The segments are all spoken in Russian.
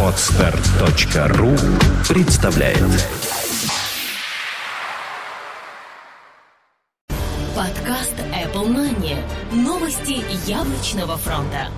Отстар.ру представляет Подкаст Apple Money. Новости яблочного фронта.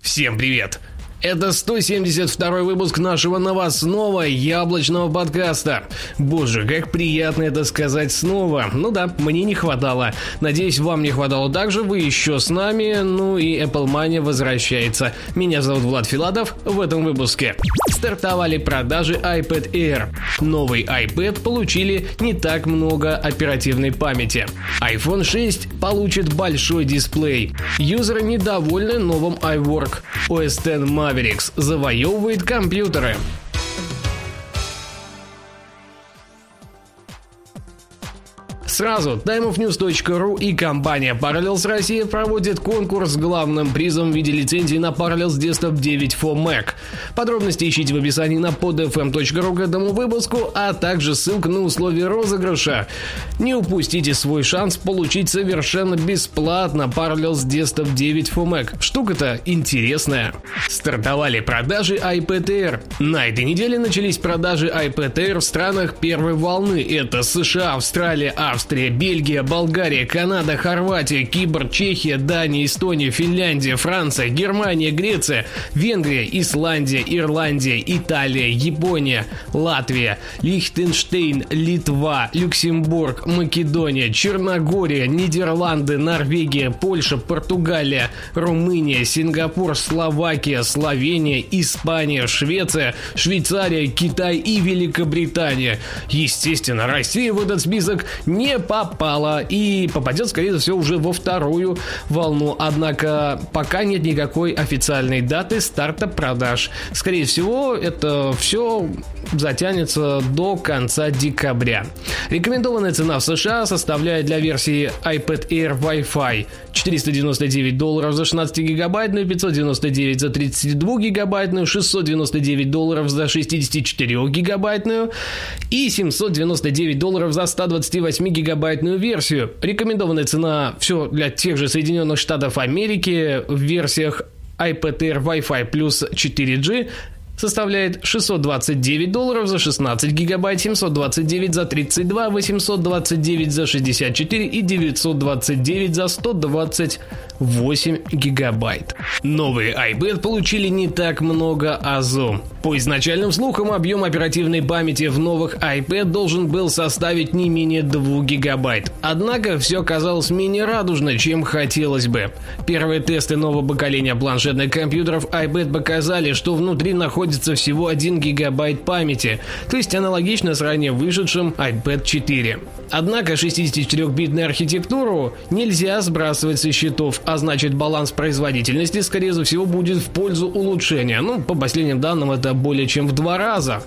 Всем привет! Это 172 выпуск нашего новостного яблочного подкаста. Боже, как приятно это сказать снова. Ну да, мне не хватало. Надеюсь, вам не хватало также. Вы еще с нами. Ну и Apple Mania возвращается. Меня зовут Влад Филадов. В этом выпуске стартовали продажи iPad Air. Новый iPad получили не так много оперативной памяти. iPhone 6 получит большой дисплей. Юзеры недовольны новым iWork. OS X Mavic Mavericks завоевывает компьютеры. Сразу timeofnews.ru и компания Parallels Россия проводят конкурс с главным призом в виде лицензии на Parallels Desktop 9 for Mac. Подробности ищите в описании на podfm.ru к этому выпуску, а также ссылка на условия розыгрыша. Не упустите свой шанс получить совершенно бесплатно Parallels Desktop 9 for Mac. Штука-то интересная. Стартовали продажи iPad Air. На этой неделе начались продажи iPad Air в странах первой волны. Это США, Австралия, Австрия, Австрия, Бельгия, Болгария, Канада, Хорватия, Кипр, Чехия, Дания, Эстония, Финляндия, Франция, Германия, Греция, Венгрия, Исландия, Ирландия, Италия, Япония, Латвия, Лихтенштейн, Литва, Люксембург, Македония, Черногория, Нидерланды, Норвегия, Польша, Португалия, Румыния, Сингапур, Словакия, Словения, Испания, Швеция, Швейцария, Китай и Великобритания. Естественно, Россия в этот список не попала и попадет, скорее всего, уже во вторую волну. Однако пока нет никакой официальной даты старта продаж. Скорее всего, это все затянется до конца декабря. Рекомендованная цена в США составляет для версии iPad Air Wi-Fi 499 долларов за 16 гигабайтную, 599 за 32 гигабайтную, 699 долларов за 64 гигабайтную и 799 долларов за 128 гигабайтную версию. Рекомендованная цена все для тех же Соединенных Штатов Америки в версиях Air Wi-Fi плюс 4G составляет 629 долларов за 16 гигабайт, 729 за 32, 829 за 64 и 929 за 128 гигабайт. Новые iPad получили не так много АЗО. По изначальным слухам, объем оперативной памяти в новых iPad должен был составить не менее 2 гигабайт. Однако все казалось менее радужно, чем хотелось бы. Первые тесты нового поколения планшетных компьютеров iPad показали, что внутри находится находится всего 1 гигабайт памяти, то есть аналогично с ранее вышедшим iPad 4. Однако 64-битную архитектуру нельзя сбрасывать со счетов, а значит баланс производительности скорее всего будет в пользу улучшения. Ну, по последним данным это более чем в два раза.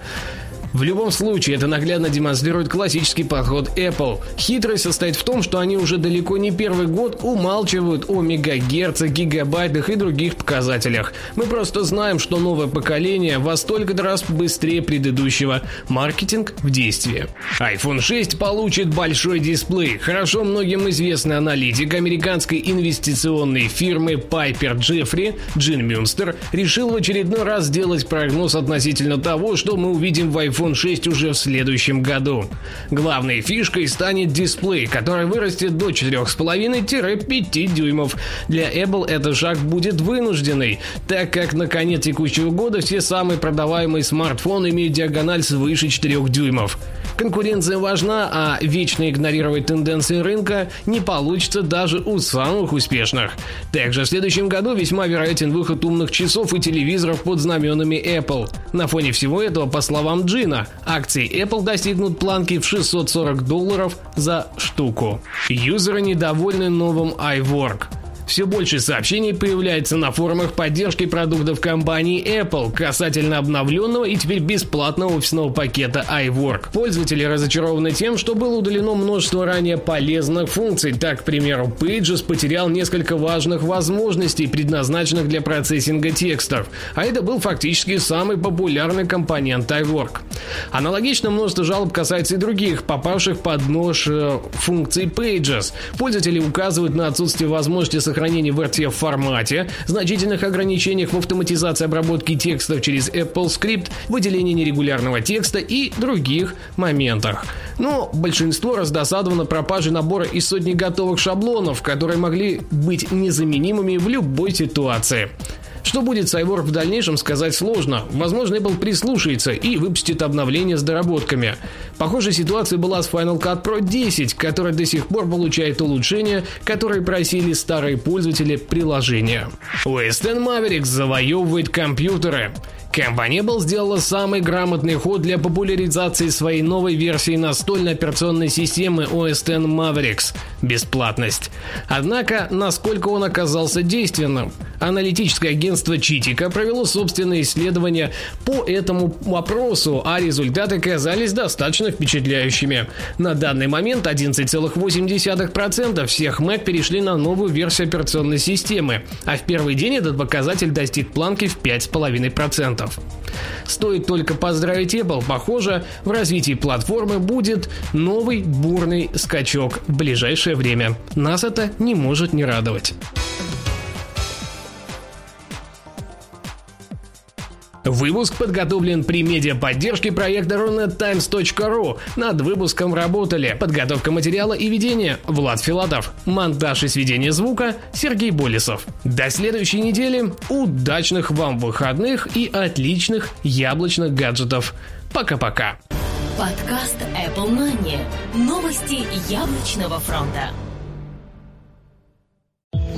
В любом случае, это наглядно демонстрирует классический подход Apple. Хитрость состоит в том, что они уже далеко не первый год умалчивают о мегагерцах, гигабайтах и других показателях. Мы просто знаем, что новое поколение во столько раз быстрее предыдущего. Маркетинг в действии. iPhone 6 получит большой дисплей. Хорошо многим известный аналитик американской инвестиционной фирмы Piper Jeffrey Джин Мюнстер решил в очередной раз сделать прогноз относительно того, что мы увидим в iPhone iPhone 6 уже в следующем году. Главной фишкой станет дисплей, который вырастет до 4,5-5 дюймов. Для Apple этот шаг будет вынужденный, так как на конец текущего года все самые продаваемые смартфоны имеют диагональ свыше 4 дюймов. Конкуренция важна, а вечно игнорировать тенденции рынка не получится даже у самых успешных. Также в следующем году весьма вероятен выход умных часов и телевизоров под знаменами Apple. На фоне всего этого, по словам Джина, акции Apple достигнут планки в 640 долларов за штуку. Юзеры недовольны новым iWork. Все больше сообщений появляется на форумах поддержки продуктов компании Apple касательно обновленного и теперь бесплатного офисного пакета iWork. Пользователи разочарованы тем, что было удалено множество ранее полезных функций. Так, к примеру, Pages потерял несколько важных возможностей, предназначенных для процессинга текстов, а это был фактически самый популярный компонент iWork. Аналогично множество жалоб касается и других, попавших под нож э, функций Pages. Пользователи указывают на отсутствие возможности сохранения сохранения в RTF формате, значительных ограничениях в автоматизации обработки текстов через Apple Script, выделении нерегулярного текста и других моментах. Но большинство раздосадовано пропажей набора из сотни готовых шаблонов, которые могли быть незаменимыми в любой ситуации. Что будет с iWork в дальнейшем, сказать сложно. Возможно, Apple прислушается и выпустит обновление с доработками. Похожая ситуация была с Final Cut Pro 10, который до сих пор получает улучшения, которые просили старые пользователи приложения. Western Mavericks завоевывает компьютеры. Компания Apple сделала самый грамотный ход для популяризации своей новой версии настольной операционной системы OS X Mavericks – бесплатность. Однако, насколько он оказался действенным? Аналитическое агентство Читика провело собственное исследование по этому вопросу, а результаты казались достаточно впечатляющими. На данный момент 11,8% всех Mac перешли на новую версию операционной системы, а в первый день этот показатель достиг планки в 5,5%. Стоит только поздравить Apple, похоже, в развитии платформы будет новый бурный скачок в ближайшее время. Нас это не может не радовать. Выпуск подготовлен при медиаподдержке проекта runettimes.ru. Над выпуском работали подготовка материала и ведение Влад Филатов, монтаж и сведение звука Сергей Болесов. До следующей недели. Удачных вам выходных и отличных яблочных гаджетов. Пока-пока. Подкаст Apple Money. Новости яблочного фронта.